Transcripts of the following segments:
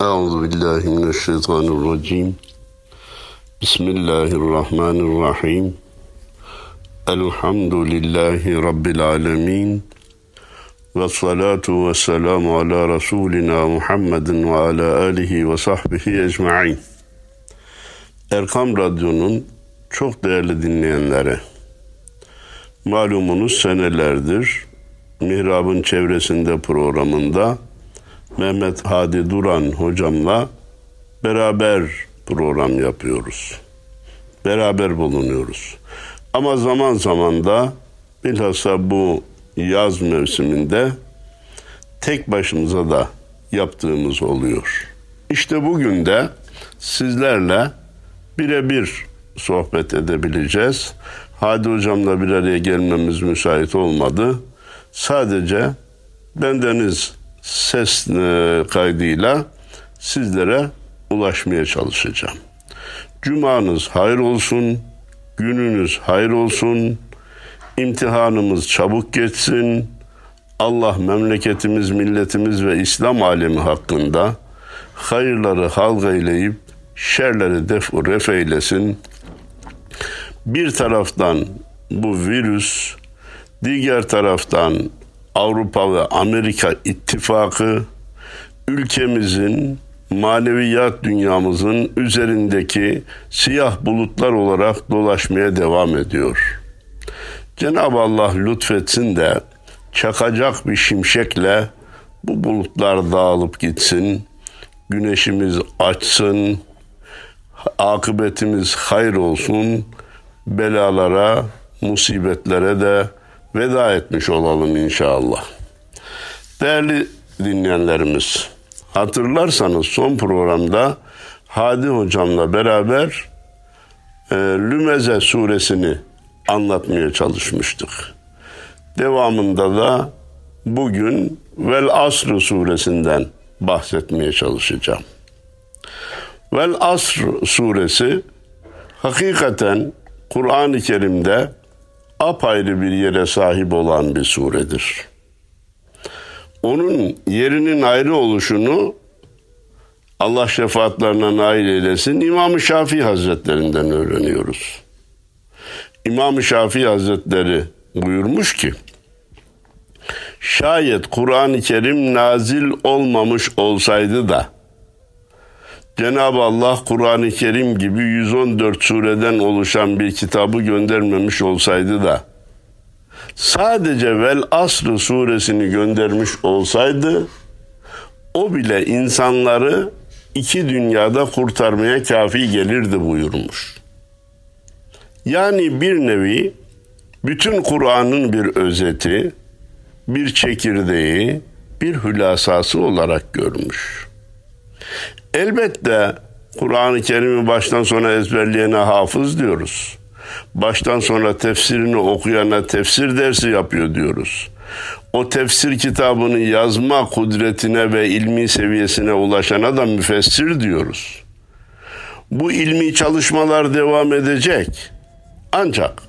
Euzu billahi mineşşeytanirracim. Bismillahirrahmanirrahim. Elhamdülillahi rabbil alamin. Ve salatu ve selamu ala Resulina Muhammedin ve ala alihi ve sahbihi ecmain. Erkam Radyo'nun çok değerli dinleyenlere, malumunuz senelerdir Mihrab'ın çevresinde programında Mehmet Hadi Duran hocamla beraber program yapıyoruz. Beraber bulunuyoruz. Ama zaman zaman da bilhassa bu yaz mevsiminde tek başımıza da yaptığımız oluyor. İşte bugün de sizlerle birebir sohbet edebileceğiz. Hadi hocamla bir araya gelmemiz müsait olmadı. Sadece bendeniz ses e, kaydıyla sizlere ulaşmaya çalışacağım. Cumanız hayır olsun, gününüz hayır olsun, imtihanımız çabuk geçsin. Allah memleketimiz, milletimiz ve İslam alemi hakkında hayırları halgayleyip şerleri def ref eylesin. Bir taraftan bu virüs, diğer taraftan Avrupa ve Amerika ittifakı ülkemizin maneviyat dünyamızın üzerindeki siyah bulutlar olarak dolaşmaya devam ediyor. Cenab-ı Allah lütfetsin de çakacak bir şimşekle bu bulutlar dağılıp gitsin. Güneşimiz açsın. Akıbetimiz hayır olsun. Belalara, musibetlere de veda etmiş olalım inşallah. Değerli dinleyenlerimiz, hatırlarsanız son programda Hadi hocamla beraber e, Lümeze suresini anlatmaya çalışmıştık. Devamında da bugün Vel Asr suresinden bahsetmeye çalışacağım. Vel Asr suresi hakikaten Kur'an-ı Kerim'de apayrı bir yere sahip olan bir suredir. Onun yerinin ayrı oluşunu Allah şefaatlerine nail eylesin İmam-ı Şafii Hazretlerinden öğreniyoruz. İmam-ı Şafii Hazretleri buyurmuş ki şayet Kur'an-ı Kerim nazil olmamış olsaydı da Cenab-ı Allah Kur'an-ı Kerim gibi 114 sureden oluşan bir kitabı göndermemiş olsaydı da sadece Vel Asr suresini göndermiş olsaydı o bile insanları iki dünyada kurtarmaya kafi gelirdi buyurmuş. Yani bir nevi bütün Kur'an'ın bir özeti, bir çekirdeği, bir hülasası olarak görmüş. Elbette Kur'an-ı Kerim'i baştan sona ezberleyene hafız diyoruz. Baştan sona tefsirini okuyana tefsir dersi yapıyor diyoruz. O tefsir kitabını yazma kudretine ve ilmi seviyesine ulaşana da müfessir diyoruz. Bu ilmi çalışmalar devam edecek. Ancak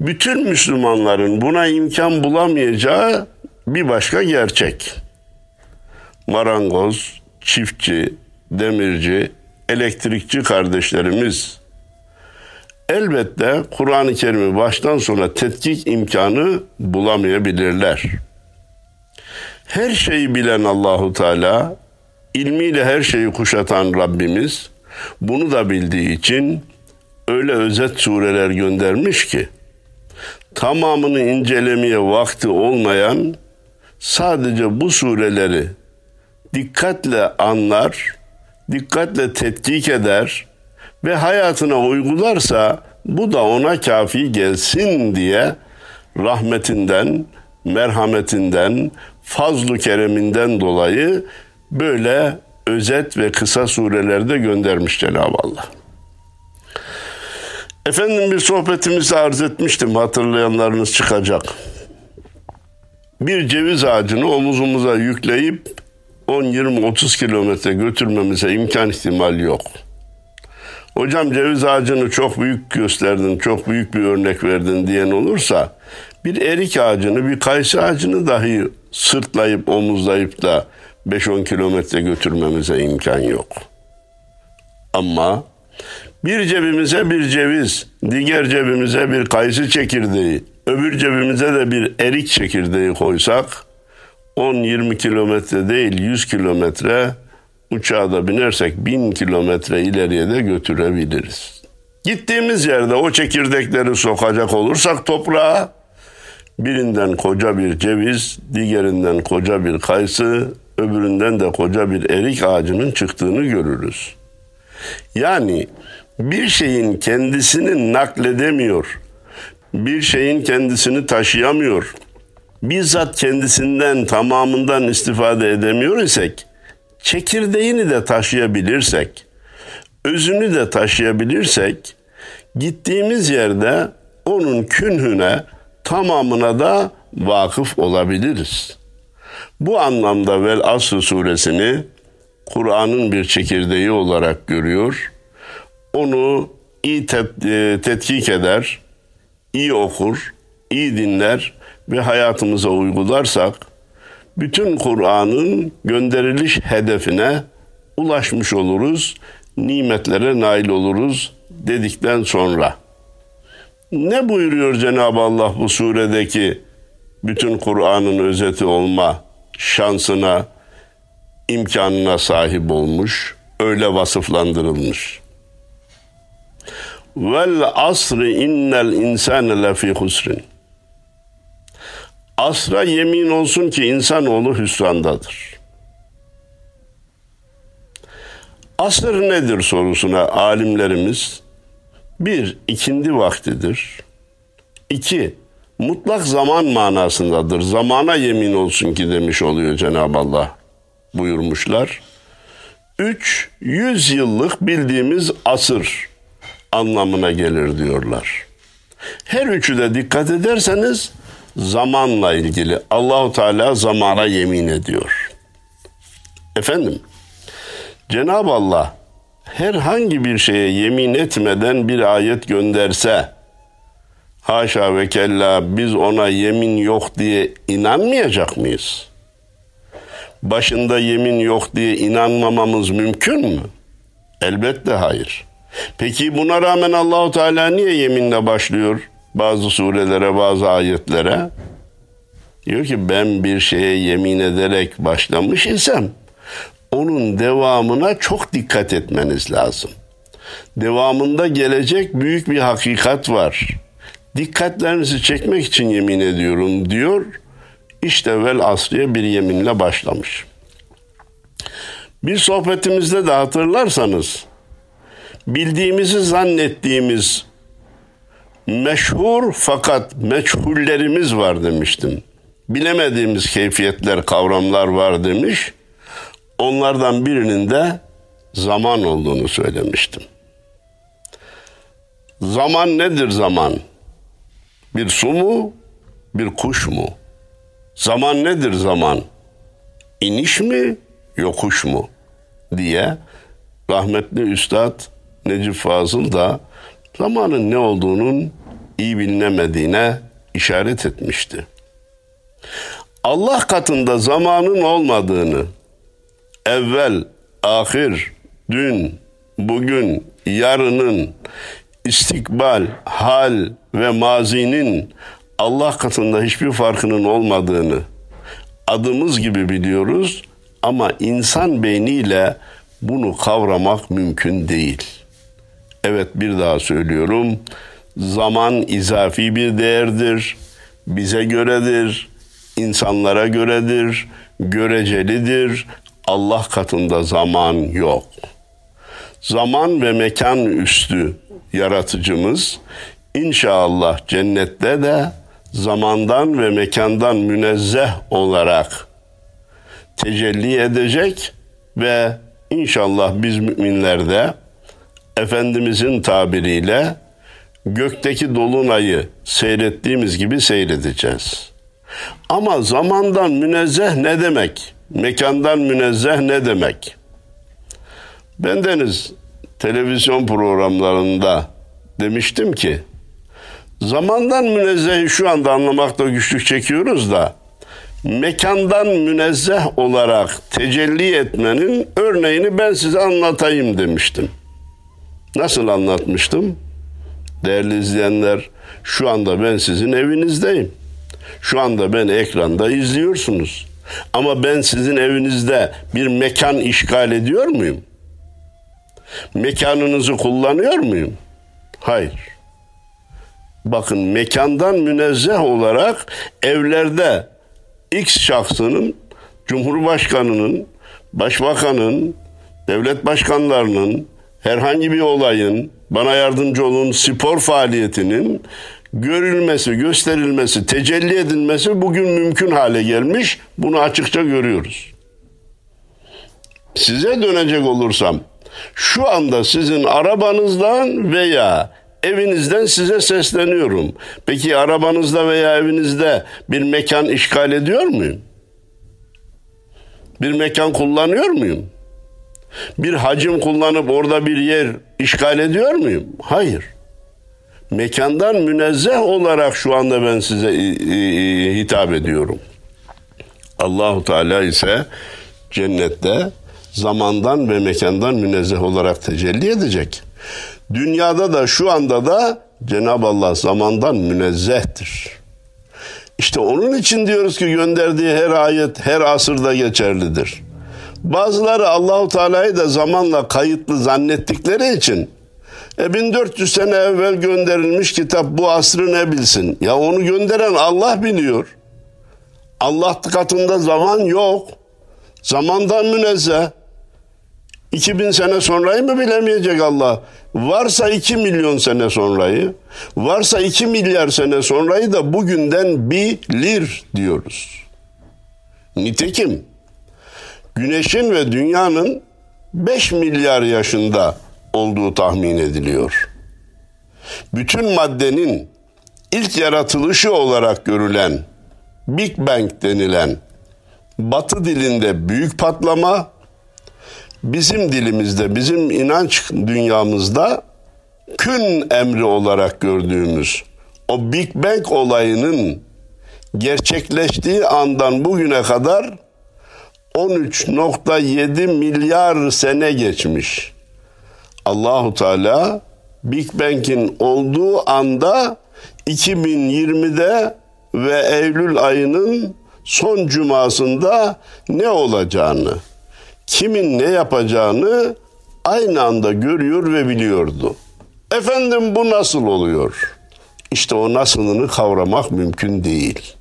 bütün Müslümanların buna imkan bulamayacağı bir başka gerçek. Marangoz, çiftçi, demirci, elektrikçi kardeşlerimiz elbette Kur'an-ı Kerim'i baştan sona tetkik imkanı bulamayabilirler. Her şeyi bilen Allahu Teala, ilmiyle her şeyi kuşatan Rabbimiz bunu da bildiği için öyle özet sureler göndermiş ki tamamını incelemeye vakti olmayan sadece bu sureleri dikkatle anlar, dikkatle tetkik eder ve hayatına uygularsa bu da ona kafi gelsin diye rahmetinden, merhametinden, fazlu kereminden dolayı böyle özet ve kısa surelerde göndermiş Cenab-ı Allah. Efendim bir sohbetimizi arz etmiştim hatırlayanlarınız çıkacak. Bir ceviz ağacını omuzumuza yükleyip 10, 20, 30 kilometre götürmemize imkan ihtimal yok. Hocam ceviz ağacını çok büyük gösterdin, çok büyük bir örnek verdin diyen olursa bir erik ağacını, bir kayısı ağacını dahi sırtlayıp, omuzlayıp da 5-10 kilometre götürmemize imkan yok. Ama bir cebimize bir ceviz, diğer cebimize bir kayısı çekirdeği, öbür cebimize de bir erik çekirdeği koysak 10-20 kilometre değil 100 kilometre uçağa da binersek 1000 kilometre ileriye de götürebiliriz. Gittiğimiz yerde o çekirdekleri sokacak olursak toprağa birinden koca bir ceviz, diğerinden koca bir kayısı, öbüründen de koca bir erik ağacının çıktığını görürüz. Yani bir şeyin kendisini nakledemiyor, bir şeyin kendisini taşıyamıyor, bizzat kendisinden tamamından istifade edemiyor isek, çekirdeğini de taşıyabilirsek, özünü de taşıyabilirsek, gittiğimiz yerde onun künhüne, tamamına da vakıf olabiliriz. Bu anlamda Vel Asr suresini Kur'an'ın bir çekirdeği olarak görüyor. Onu iyi e, tetkik eder, iyi okur, iyi dinler ve hayatımıza uygularsak bütün Kur'an'ın gönderiliş hedefine ulaşmış oluruz, nimetlere nail oluruz dedikten sonra. Ne buyuruyor Cenab-ı Allah bu suredeki bütün Kur'an'ın özeti olma şansına, imkanına sahip olmuş, öyle vasıflandırılmış. Vel asri innel insane lefi husrin. Asra yemin olsun ki insanoğlu hüsrandadır. Asır nedir sorusuna alimlerimiz bir, ikindi vaktidir. İki, mutlak zaman manasındadır. Zamana yemin olsun ki demiş oluyor Cenab-ı Allah buyurmuşlar. Üç, yüz yıllık bildiğimiz asır anlamına gelir diyorlar. Her üçü de dikkat ederseniz zamanla ilgili Allahu Teala zamana yemin ediyor. Efendim, Cenab-ı Allah herhangi bir şeye yemin etmeden bir ayet gönderse haşa ve kella biz ona yemin yok diye inanmayacak mıyız? Başında yemin yok diye inanmamamız mümkün mü? Elbette hayır. Peki buna rağmen Allahu Teala niye yeminle başlıyor bazı surelere, bazı ayetlere? Diyor ki ben bir şeye yemin ederek başlamış isem onun devamına çok dikkat etmeniz lazım. Devamında gelecek büyük bir hakikat var. Dikkatlerinizi çekmek için yemin ediyorum diyor. İşte vel asriye bir yeminle başlamış. Bir sohbetimizde de hatırlarsanız bildiğimizi zannettiğimiz meşhur fakat meçhullerimiz var demiştim. Bilemediğimiz keyfiyetler, kavramlar var demiş. Onlardan birinin de zaman olduğunu söylemiştim. Zaman nedir zaman? Bir su mu, bir kuş mu? Zaman nedir zaman? İniş mi, yokuş mu? diye rahmetli Üstad Necip Fazıl da zamanın ne olduğunun iyi bilinemediğine işaret etmişti. Allah katında zamanın olmadığını, evvel, ahir, dün, bugün, yarının, istikbal, hal ve mazinin Allah katında hiçbir farkının olmadığını adımız gibi biliyoruz ama insan beyniyle bunu kavramak mümkün değil. Evet bir daha söylüyorum. Zaman izafi bir değerdir. Bize göredir, insanlara göredir, görecelidir. Allah katında zaman yok. Zaman ve mekan üstü yaratıcımız inşallah cennette de zamandan ve mekandan münezzeh olarak tecelli edecek ve inşallah biz müminler de Efendimizin tabiriyle gökteki dolunayı seyrettiğimiz gibi seyredeceğiz. Ama zamandan münezzeh ne demek? Mekandan münezzeh ne demek? Bendeniz televizyon programlarında demiştim ki zamandan münezzehi şu anda anlamakta güçlük çekiyoruz da mekandan münezzeh olarak tecelli etmenin örneğini ben size anlatayım demiştim. Nasıl anlatmıştım? Değerli izleyenler, şu anda ben sizin evinizdeyim. Şu anda ben ekranda izliyorsunuz. Ama ben sizin evinizde bir mekan işgal ediyor muyum? Mekanınızı kullanıyor muyum? Hayır. Bakın mekandan münezzeh olarak evlerde X şahsının, Cumhurbaşkanının, Başbakanın, devlet başkanlarının, herhangi bir olayın, bana yardımcı olun spor faaliyetinin görülmesi, gösterilmesi, tecelli edilmesi bugün mümkün hale gelmiş. Bunu açıkça görüyoruz. Size dönecek olursam, şu anda sizin arabanızdan veya evinizden size sesleniyorum. Peki arabanızda veya evinizde bir mekan işgal ediyor muyum? Bir mekan kullanıyor muyum? Bir hacim kullanıp orada bir yer işgal ediyor muyum? Hayır. Mekandan münezzeh olarak şu anda ben size hitap ediyorum. Allahu Teala ise cennette zamandan ve mekandan münezzeh olarak tecelli edecek. Dünyada da şu anda da Cenab-ı Allah zamandan münezzehtir. İşte onun için diyoruz ki gönderdiği her ayet her asırda geçerlidir. Bazıları Allahu Teala'yı da zamanla kayıtlı zannettikleri için e 1400 sene evvel gönderilmiş kitap bu asrı ne bilsin? Ya onu gönderen Allah biliyor. Allah katında zaman yok. Zamandan münezzeh. 2000 sene sonrayı mı bilemeyecek Allah? Varsa 2 milyon sene sonrayı, varsa 2 milyar sene sonrayı da bugünden bilir diyoruz. Nitekim Güneşin ve dünyanın 5 milyar yaşında olduğu tahmin ediliyor. Bütün maddenin ilk yaratılışı olarak görülen Big Bang denilen Batı dilinde büyük patlama, bizim dilimizde, bizim inanç dünyamızda kün emri olarak gördüğümüz o Big Bang olayının gerçekleştiği andan bugüne kadar 13.7 milyar sene geçmiş. Allahu Teala Big Bang'in olduğu anda 2020'de ve Eylül ayının son cumasında ne olacağını, kimin ne yapacağını aynı anda görüyor ve biliyordu. Efendim bu nasıl oluyor? İşte o nasılını kavramak mümkün değil.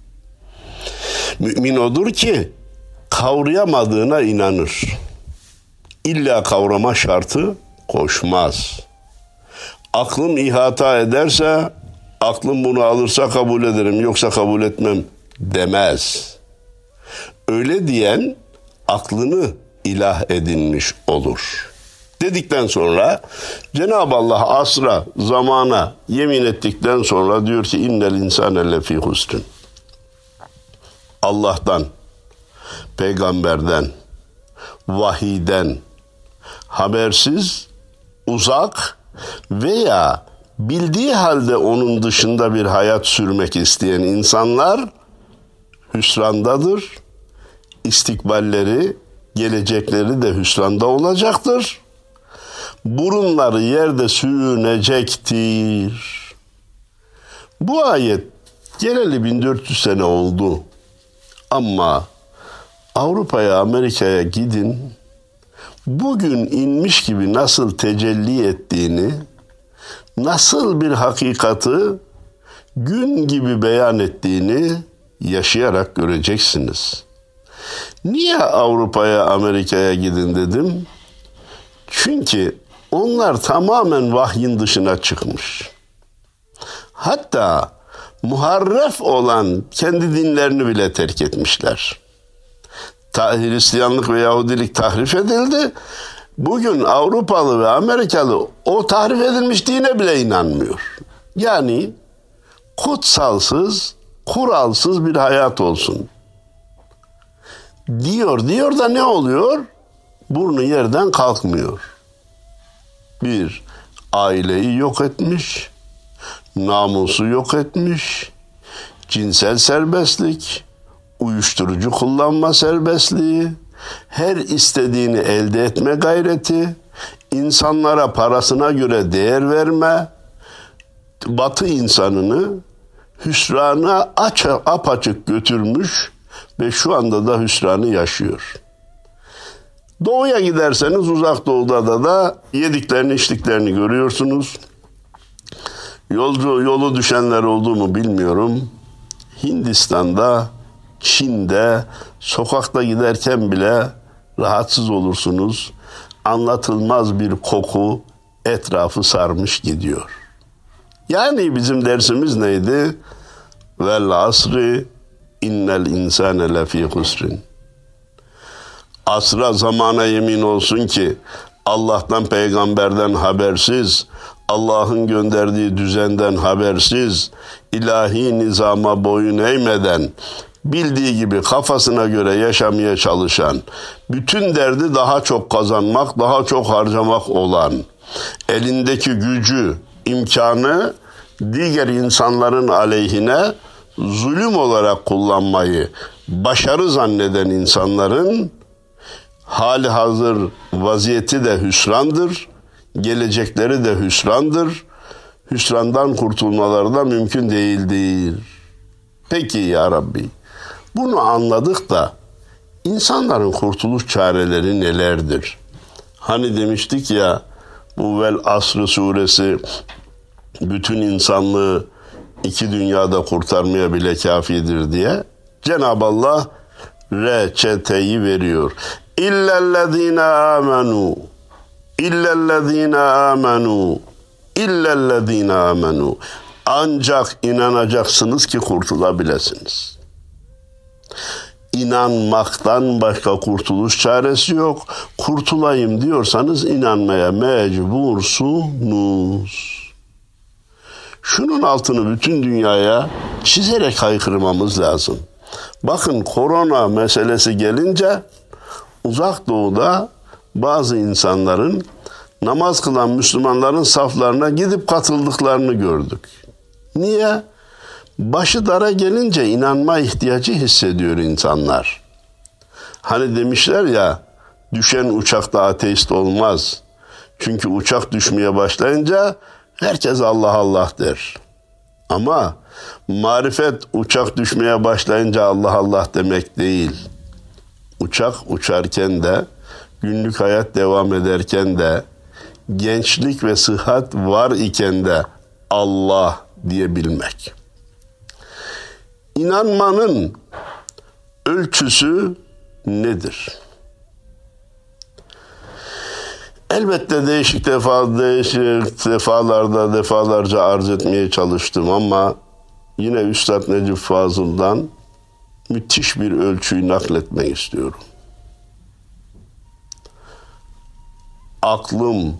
Mümin odur ki kavrayamadığına inanır. İlla kavrama şartı koşmaz. Aklım ihata ederse, aklım bunu alırsa kabul ederim, yoksa kabul etmem demez. Öyle diyen aklını ilah edinmiş olur. Dedikten sonra Cenab-ı Allah asra, zamana yemin ettikten sonra diyor ki innel insane lefî husnün. Allah'tan, peygamberden, vahiden habersiz, uzak veya bildiği halde onun dışında bir hayat sürmek isteyen insanlar hüsrandadır. İstikballeri, gelecekleri de hüsranda olacaktır. Burunları yerde sürünecektir. Bu ayet geleli 1400 sene oldu. Ama Avrupa'ya, Amerika'ya gidin. Bugün inmiş gibi nasıl tecelli ettiğini, nasıl bir hakikati gün gibi beyan ettiğini yaşayarak göreceksiniz. Niye Avrupa'ya, Amerika'ya gidin dedim? Çünkü onlar tamamen vahyin dışına çıkmış. Hatta muharref olan kendi dinlerini bile terk etmişler. Hristiyanlık ve Yahudilik tahrif edildi. Bugün Avrupalı ve Amerikalı o tahrif edilmiş dine bile inanmıyor. Yani kutsalsız, kuralsız bir hayat olsun. Diyor, diyor da ne oluyor? Burnu yerden kalkmıyor. Bir, aileyi yok etmiş, namusu yok etmiş, cinsel serbestlik, uyuşturucu kullanma serbestliği, her istediğini elde etme gayreti, insanlara parasına göre değer verme, batı insanını hüsrana aç, apaçık götürmüş ve şu anda da hüsranı yaşıyor. Doğuya giderseniz uzak doğuda da, da yediklerini içtiklerini görüyorsunuz. Yolcu yolu düşenler oldu mu bilmiyorum. Hindistan'da, Çin'de sokakta giderken bile rahatsız olursunuz. Anlatılmaz bir koku etrafı sarmış gidiyor. Yani bizim dersimiz neydi? Vel asri innel insane lefî husrin. Asra zamana yemin olsun ki Allah'tan peygamberden habersiz, Allah'ın gönderdiği düzenden habersiz, ilahi nizama boyun eğmeden, bildiği gibi kafasına göre yaşamaya çalışan, bütün derdi daha çok kazanmak, daha çok harcamak olan, elindeki gücü, imkanı diğer insanların aleyhine zulüm olarak kullanmayı başarı zanneden insanların hali hazır vaziyeti de hüsrandır, gelecekleri de hüsrandır. Hüsrandan kurtulmaları da mümkün değildir. Peki ya Rabbi, bunu anladık da insanların kurtuluş çareleri nelerdir? Hani demiştik ya bu Vel Asrı suresi bütün insanlığı iki dünyada kurtarmaya bile kafidir diye Cenab-ı Allah reçeteyi veriyor. İllellezine amenu İllellezine amenu İllellezine amenu Ancak inanacaksınız ki kurtulabilirsiniz. İnanmaktan başka kurtuluş çaresi yok. Kurtulayım diyorsanız inanmaya mecbursunuz. Şunun altını bütün dünyaya çizerek haykırmamız lazım. Bakın korona meselesi gelince uzak doğuda bazı insanların namaz kılan Müslümanların saflarına gidip katıldıklarını gördük. Niye? Başı dara gelince inanma ihtiyacı hissediyor insanlar. Hani demişler ya düşen uçakta ateist olmaz. Çünkü uçak düşmeye başlayınca herkes Allah Allah der. Ama marifet uçak düşmeye başlayınca Allah Allah demek değil. Uçak uçarken de, günlük hayat devam ederken de, gençlik ve sıhhat var iken de Allah diyebilmek. İnanmanın ölçüsü nedir? Elbette değişik defa değişik defalarda defalarca arz etmeye çalıştım ama yine Üstad Necip Fazıl'dan müthiş bir ölçüyü nakletmek istiyorum. Aklım,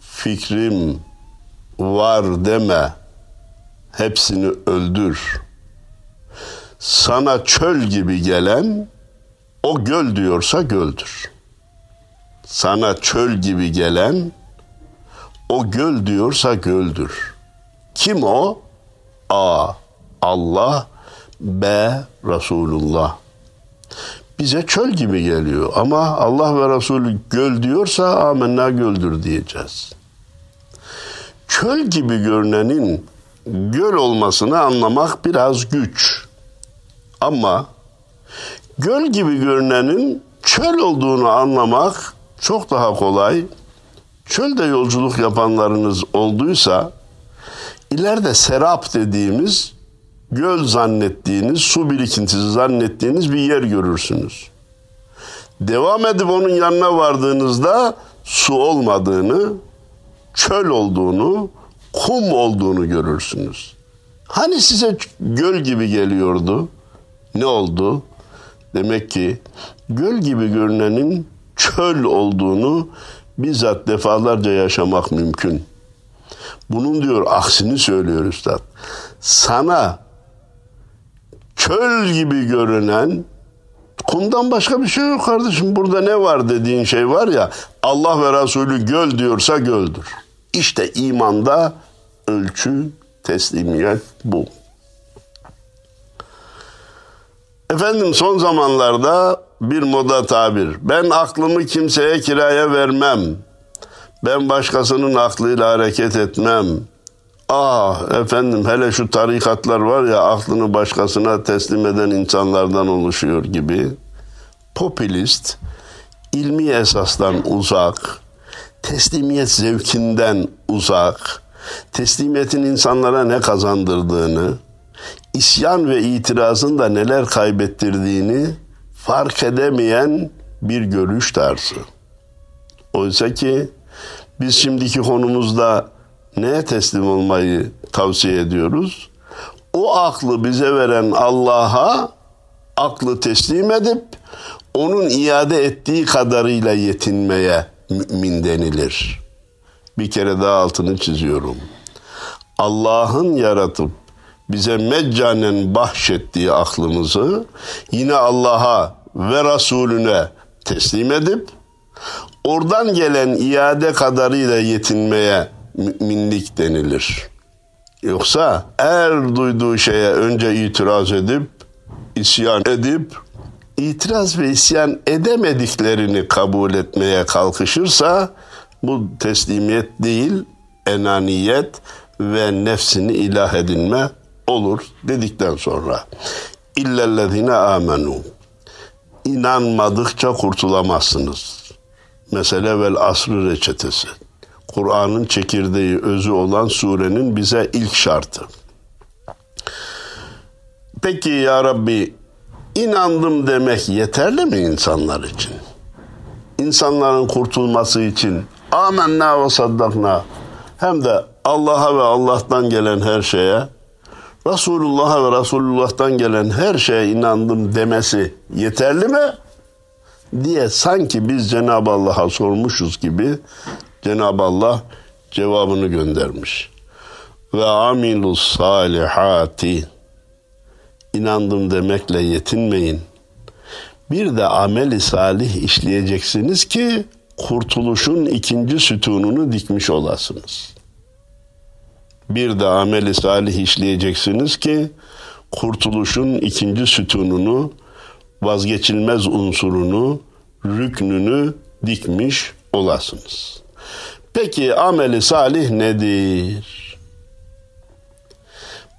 fikrim var deme, hepsini öldür. Sana çöl gibi gelen o göl diyorsa göldür. Sana çöl gibi gelen o göl diyorsa göldür. Kim o? A. Allah B. Resulullah. Bize çöl gibi geliyor ama Allah ve Resulü göl diyorsa amenna göldür diyeceğiz. Çöl gibi görünenin göl olmasını anlamak biraz güç. Ama göl gibi görünenin çöl olduğunu anlamak çok daha kolay. Çölde yolculuk yapanlarınız olduysa ileride serap dediğimiz göl zannettiğiniz, su birikintisi zannettiğiniz bir yer görürsünüz. Devam edip onun yanına vardığınızda su olmadığını, çöl olduğunu, kum olduğunu görürsünüz. Hani size göl gibi geliyordu? Ne oldu? Demek ki göl gibi görünenin çöl olduğunu bizzat defalarca yaşamak mümkün. Bunun diyor aksini söylüyor üstad. Sana çöl gibi görünen kumdan başka bir şey yok kardeşim. Burada ne var dediğin şey var ya Allah ve Resulü göl diyorsa göldür. İşte imanda ölçü teslimiyet bu. Efendim son zamanlarda bir moda tabir. Ben aklımı kimseye kiraya vermem. Ben başkasının aklıyla hareket etmem. Ah efendim hele şu tarikatlar var ya aklını başkasına teslim eden insanlardan oluşuyor gibi. Popülist, ilmi esasdan uzak, teslimiyet zevkinden uzak, teslimiyetin insanlara ne kazandırdığını, isyan ve itirazın da neler kaybettirdiğini fark edemeyen bir görüş tarzı. Oysa ki biz şimdiki konumuzda neye teslim olmayı tavsiye ediyoruz? O aklı bize veren Allah'a aklı teslim edip onun iade ettiği kadarıyla yetinmeye mümin denilir. Bir kere daha altını çiziyorum. Allah'ın yaratıp bize meccanen bahşettiği aklımızı yine Allah'a ve Resulüne teslim edip oradan gelen iade kadarıyla yetinmeye müminlik denilir. Yoksa er duyduğu şeye önce itiraz edip, isyan edip, itiraz ve isyan edemediklerini kabul etmeye kalkışırsa bu teslimiyet değil, enaniyet ve nefsini ilah edinme olur dedikten sonra illellezine amenu inanmadıkça kurtulamazsınız. Mesele vel asrı reçetesi. Kur'an'ın çekirdeği, özü olan surenin bize ilk şartı. Peki ya Rabbi inandım demek yeterli mi insanlar için? İnsanların kurtulması için amenna ve saddakna hem de Allah'a ve Allah'tan gelen her şeye Resulullah'a ve Resulullah'tan gelen her şeye inandım demesi yeterli mi? diye sanki biz Cenab-ı Allah'a sormuşuz gibi Cenab-ı Allah cevabını göndermiş. Ve amilus salihati inandım demekle yetinmeyin. Bir de ameli salih işleyeceksiniz ki kurtuluşun ikinci sütununu dikmiş olasınız. Bir de ameli salih işleyeceksiniz ki kurtuluşun ikinci sütununu, vazgeçilmez unsurunu, rüknünü dikmiş olasınız. Peki ameli salih nedir?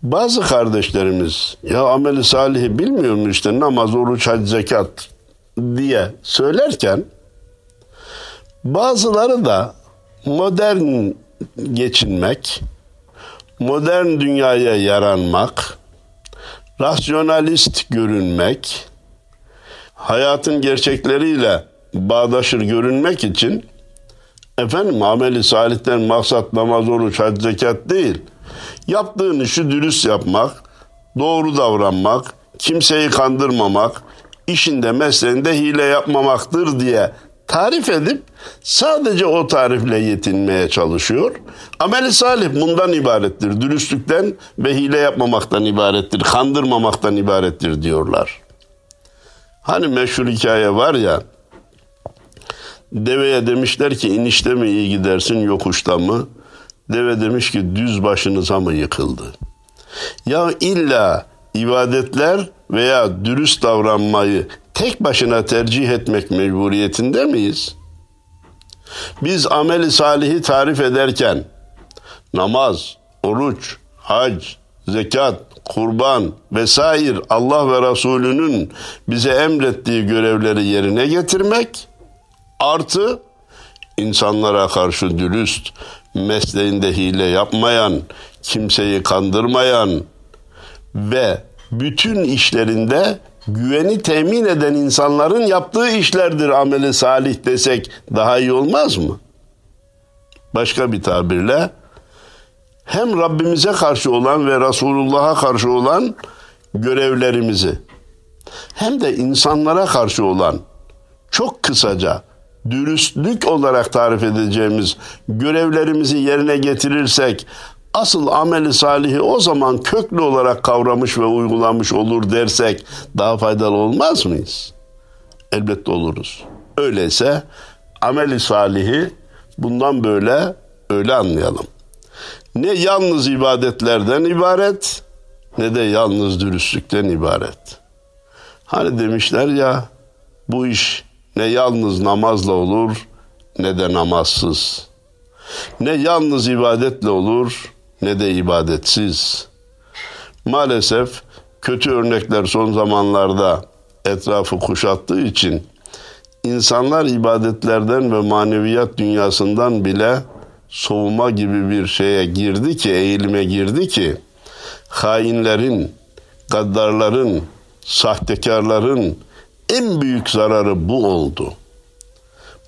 Bazı kardeşlerimiz ya ameli salihi bilmiyor mu işte namaz, oruç, hac, zekat diye söylerken bazıları da modern geçinmek, modern dünyaya yaranmak, rasyonalist görünmek, hayatın gerçekleriyle bağdaşır görünmek için efendim ameli salihten maksat namaz, oruç, hac, zekat değil. Yaptığın işi dürüst yapmak, doğru davranmak, kimseyi kandırmamak, işinde mesleğinde hile yapmamaktır diye tarif edip sadece o tarifle yetinmeye çalışıyor. Ameli salih bundan ibarettir. Dürüstlükten ve hile yapmamaktan ibarettir. Kandırmamaktan ibarettir diyorlar. Hani meşhur hikaye var ya deveye demişler ki inişte mi iyi gidersin yokuşta mı? Deve demiş ki düz başınıza mı yıkıldı? Ya illa ibadetler veya dürüst davranmayı tek başına tercih etmek mecburiyetinde miyiz? Biz ameli salihi tarif ederken namaz, oruç, hac, zekat, kurban vesaire Allah ve Resulünün bize emrettiği görevleri yerine getirmek artı insanlara karşı dürüst, mesleğinde hile yapmayan, kimseyi kandırmayan ve bütün işlerinde güveni temin eden insanların yaptığı işlerdir ameli salih desek daha iyi olmaz mı? Başka bir tabirle hem Rabbimize karşı olan ve Resulullah'a karşı olan görevlerimizi hem de insanlara karşı olan çok kısaca dürüstlük olarak tarif edeceğimiz görevlerimizi yerine getirirsek asıl ameli salihi o zaman köklü olarak kavramış ve uygulamış olur dersek daha faydalı olmaz mıyız? Elbette oluruz. Öyleyse ameli salihi bundan böyle öyle anlayalım. Ne yalnız ibadetlerden ibaret ne de yalnız dürüstlükten ibaret. Hani demişler ya bu iş ne yalnız namazla olur ne de namazsız. Ne yalnız ibadetle olur ne de ibadetsiz. Maalesef kötü örnekler son zamanlarda etrafı kuşattığı için insanlar ibadetlerden ve maneviyat dünyasından bile soğuma gibi bir şeye girdi ki, eğilime girdi ki hainlerin, gaddarların, sahtekarların en büyük zararı bu oldu.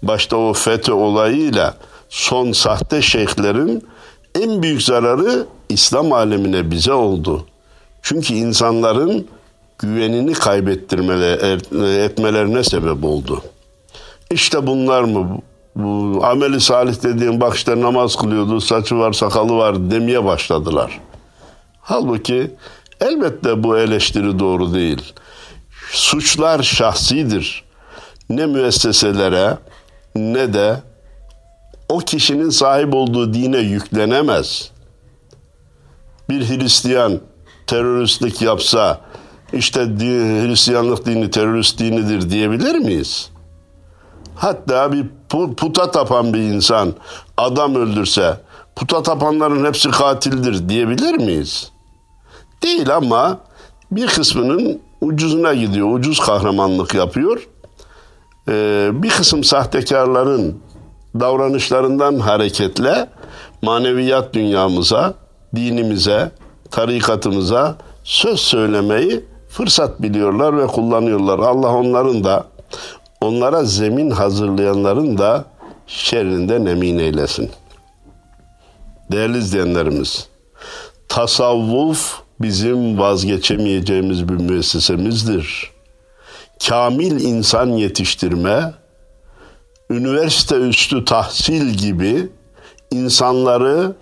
Başta o FETÖ olayıyla son sahte şeyhlerin en büyük zararı İslam alemine bize oldu. Çünkü insanların güvenini kaybettirmeler etmelerine sebep oldu. İşte bunlar mı? Bu ameli salih dediğim bak işte namaz kılıyordu, saçı var, sakalı var demeye başladılar. Halbuki elbette bu eleştiri doğru değil. Suçlar şahsidir. Ne müesseselere ne de o kişinin sahip olduğu dine yüklenemez. Bir Hristiyan teröristlik yapsa işte Hristiyanlık dini terörist dinidir diyebilir miyiz? Hatta bir puta tapan bir insan adam öldürse puta tapanların hepsi katildir diyebilir miyiz? Değil ama bir kısmının ucuzuna gidiyor, ucuz kahramanlık yapıyor. Ee, bir kısım sahtekarların davranışlarından hareketle maneviyat dünyamıza, dinimize, tarikatımıza söz söylemeyi fırsat biliyorlar ve kullanıyorlar. Allah onların da onlara zemin hazırlayanların da şerrinden emin eylesin. Değerli izleyenlerimiz, tasavvuf bizim vazgeçemeyeceğimiz bir müessesemizdir. Kamil insan yetiştirme, üniversite üstü tahsil gibi insanları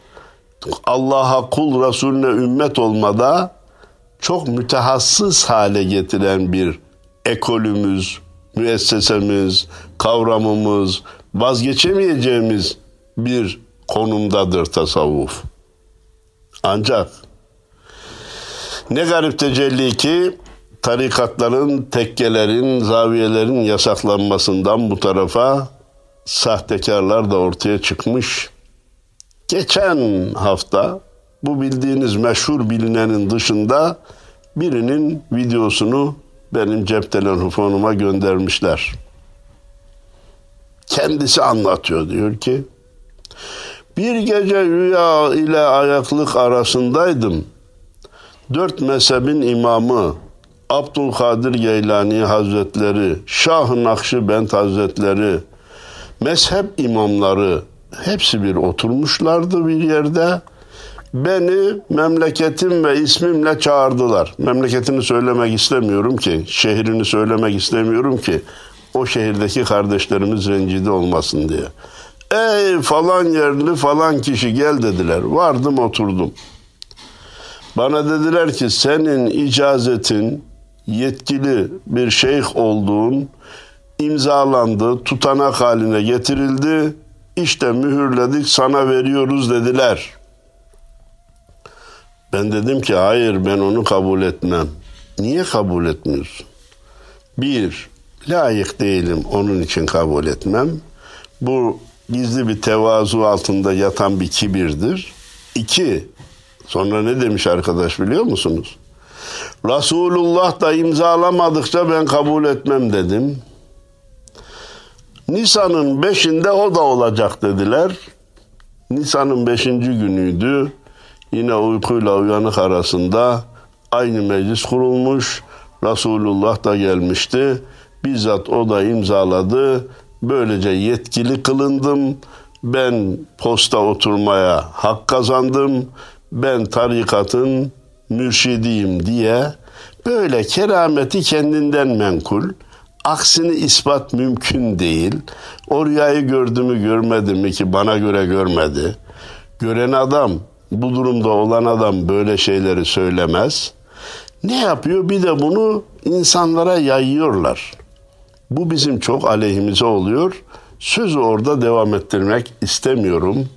Allah'a kul Resulüne ümmet olmada çok mütehassıs hale getiren bir ekolümüz, müessesemiz, kavramımız, vazgeçemeyeceğimiz bir konumdadır tasavvuf. Ancak ne garip tecelli ki tarikatların, tekkelerin, zaviyelerin yasaklanmasından bu tarafa sahtekarlar da ortaya çıkmış. Geçen hafta bu bildiğiniz meşhur bilinenin dışında birinin videosunu benim cep telefonuma göndermişler. Kendisi anlatıyor diyor ki bir gece rüya ile ayaklık arasındaydım. Dört mezhebin imamı Abdülkadir Geylani Hazretleri, Şah-ı Nakşibend Hazretleri, mezhep imamları hepsi bir oturmuşlardı bir yerde. Beni memleketim ve ismimle çağırdılar. Memleketini söylemek istemiyorum ki, şehrini söylemek istemiyorum ki o şehirdeki kardeşlerimiz rencide olmasın diye. Ey falan yerli falan kişi gel dediler. Vardım oturdum. Bana dediler ki senin icazetin yetkili bir şeyh olduğun imzalandı, tutanak haline getirildi. İşte mühürledik sana veriyoruz dediler. Ben dedim ki hayır ben onu kabul etmem. Niye kabul etmiyorsun? Bir, layık değilim onun için kabul etmem. Bu gizli bir tevazu altında yatan bir kibirdir. İki, sonra ne demiş arkadaş biliyor musunuz? Resulullah da imzalamadıkça ben kabul etmem dedim. Nisan'ın beşinde o da olacak dediler. Nisan'ın beşinci günüydü. Yine uykuyla uyanık arasında aynı meclis kurulmuş. Resulullah da gelmişti. Bizzat o da imzaladı. Böylece yetkili kılındım. Ben posta oturmaya hak kazandım. Ben tarikatın mürşidiyim diye böyle kerameti kendinden menkul, aksini ispat mümkün değil. O rüyayı gördü mü görmedi mi ki bana göre görmedi. Gören adam, bu durumda olan adam böyle şeyleri söylemez. Ne yapıyor? Bir de bunu insanlara yayıyorlar. Bu bizim çok aleyhimize oluyor. Sözü orada devam ettirmek istemiyorum.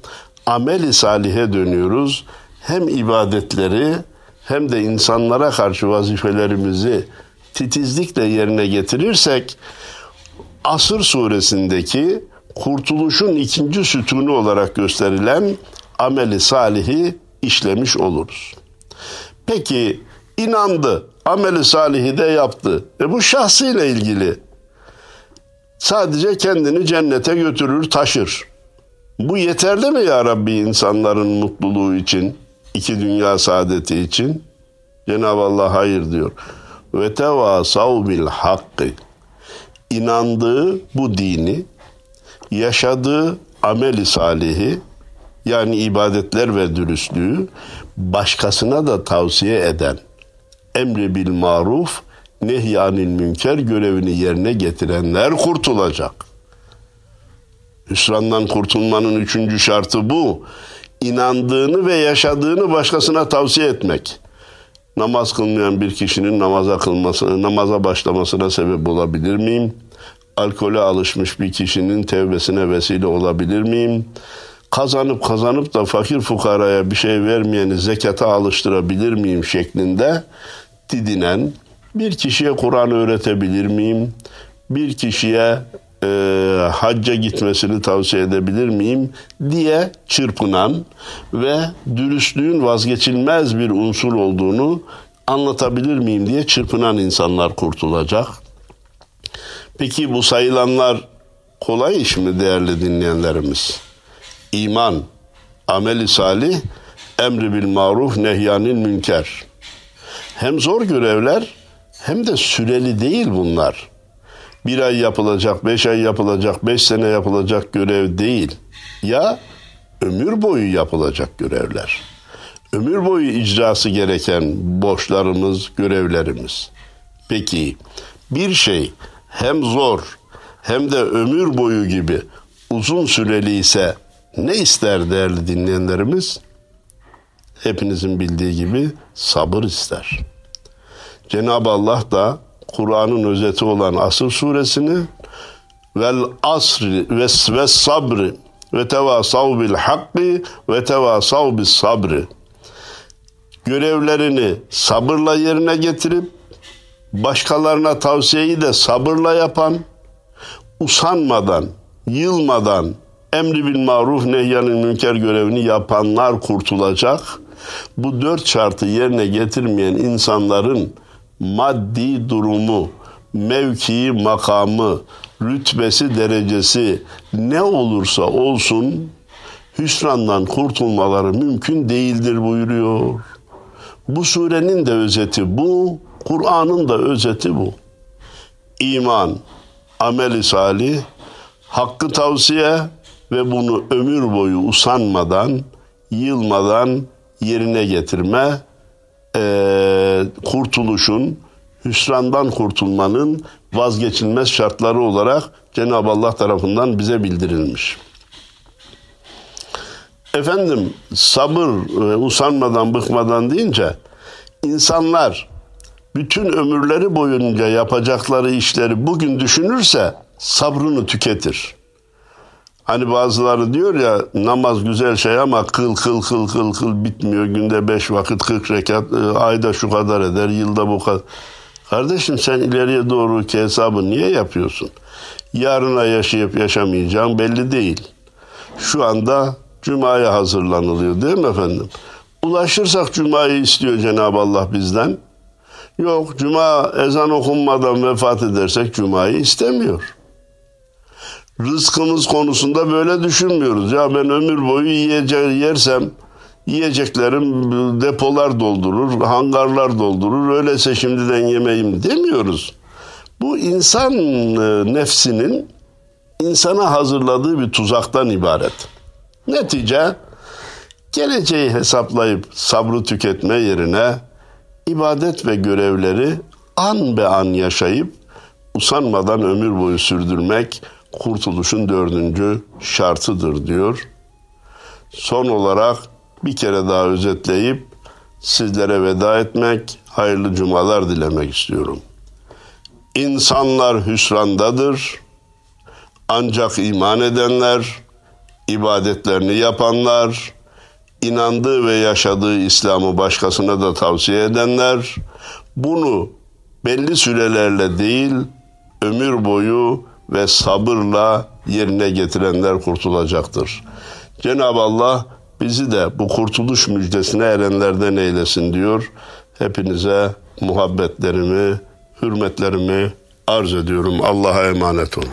Ameli salihe dönüyoruz. Hem ibadetleri hem de insanlara karşı vazifelerimizi titizlikle yerine getirirsek Asır suresindeki kurtuluşun ikinci sütunu olarak gösterilen ameli salihi işlemiş oluruz. Peki inandı, ameli salihi de yaptı. E bu şahsıyla ilgili. Sadece kendini cennete götürür, taşır. Bu yeterli mi ya Rabbi insanların mutluluğu için, iki dünya saadeti için? Cenab-ı Allah hayır diyor. Ve tevasav bil hakkı. İnandığı bu dini, yaşadığı ameli salihi, yani ibadetler ve dürüstlüğü başkasına da tavsiye eden, emri bil maruf, nehyanil münker görevini yerine getirenler kurtulacak. Hüsrandan kurtulmanın üçüncü şartı bu. İnandığını ve yaşadığını başkasına tavsiye etmek. Namaz kılmayan bir kişinin namaza kılması, namaza başlamasına sebep olabilir miyim? Alkole alışmış bir kişinin tevbesine vesile olabilir miyim? Kazanıp kazanıp da fakir fukaraya bir şey vermeyeni zekata alıştırabilir miyim şeklinde didinen bir kişiye Kur'an öğretebilir miyim? Bir kişiye e, hacca gitmesini tavsiye edebilir miyim diye çırpınan ve dürüstlüğün vazgeçilmez bir unsur olduğunu anlatabilir miyim diye çırpınan insanlar kurtulacak. Peki bu sayılanlar kolay iş mi değerli dinleyenlerimiz? İman, ameli salih, emri bil maruf, nehyanil münker. Hem zor görevler hem de süreli değil bunlar. Bir ay yapılacak, beş ay yapılacak, beş sene yapılacak görev değil. Ya ömür boyu yapılacak görevler. Ömür boyu icrası gereken borçlarımız, görevlerimiz. Peki bir şey hem zor hem de ömür boyu gibi uzun süreli ise ne ister değerli dinleyenlerimiz? Hepinizin bildiği gibi sabır ister. Cenab-ı Allah da Kur'an'ın özeti olan Asır suresini vel asri ve, ve sabri ve tevasav bil hakki ve tevasav bis sabri görevlerini sabırla yerine getirip başkalarına tavsiyeyi de sabırla yapan, usanmadan, yılmadan emri bil maruf nehyanın münker görevini yapanlar kurtulacak. Bu dört şartı yerine getirmeyen insanların maddi durumu, mevkii, makamı, rütbesi, derecesi ne olursa olsun hüsrandan kurtulmaları mümkün değildir buyuruyor. Bu surenin de özeti bu, Kur'an'ın da özeti bu. İman, ameli salih, hakkı tavsiye ve bunu ömür boyu usanmadan, yılmadan yerine getirme, e, kurtuluşun, hüsrandan kurtulmanın vazgeçilmez şartları olarak Cenab-ı Allah tarafından bize bildirilmiş. Efendim sabır e, usanmadan bıkmadan deyince insanlar bütün ömürleri boyunca yapacakları işleri bugün düşünürse sabrını tüketir. Hani bazıları diyor ya namaz güzel şey ama kıl kıl kıl kıl kıl bitmiyor. Günde beş vakit kırk rekat e, ayda şu kadar eder yılda bu kadar. Kardeşim sen ileriye doğru ki hesabı niye yapıyorsun? Yarına yaşayıp yaşamayacağım belli değil. Şu anda Cuma'ya hazırlanılıyor değil mi efendim? Ulaşırsak Cuma'yı istiyor Cenab-ı Allah bizden. Yok Cuma ezan okunmadan vefat edersek Cuma'yı istemiyor. Rızkımız konusunda böyle düşünmüyoruz. Ya ben ömür boyu yiyeceği yersem yiyeceklerim depolar doldurur, hangarlar doldurur. Öyleyse şimdiden yemeyim demiyoruz. Bu insan e, nefsinin insana hazırladığı bir tuzaktan ibaret. Netice geleceği hesaplayıp sabrı tüketme yerine ibadet ve görevleri an be an yaşayıp usanmadan ömür boyu sürdürmek kurtuluşun dördüncü şartıdır diyor. Son olarak bir kere daha özetleyip sizlere veda etmek, hayırlı cumalar dilemek istiyorum. İnsanlar hüsrandadır. Ancak iman edenler, ibadetlerini yapanlar, inandığı ve yaşadığı İslam'ı başkasına da tavsiye edenler, bunu belli sürelerle değil, ömür boyu ve sabırla yerine getirenler kurtulacaktır. Cenab-ı Allah bizi de bu kurtuluş müjdesine erenlerden eylesin diyor. Hepinize muhabbetlerimi, hürmetlerimi arz ediyorum. Allah'a emanet olun.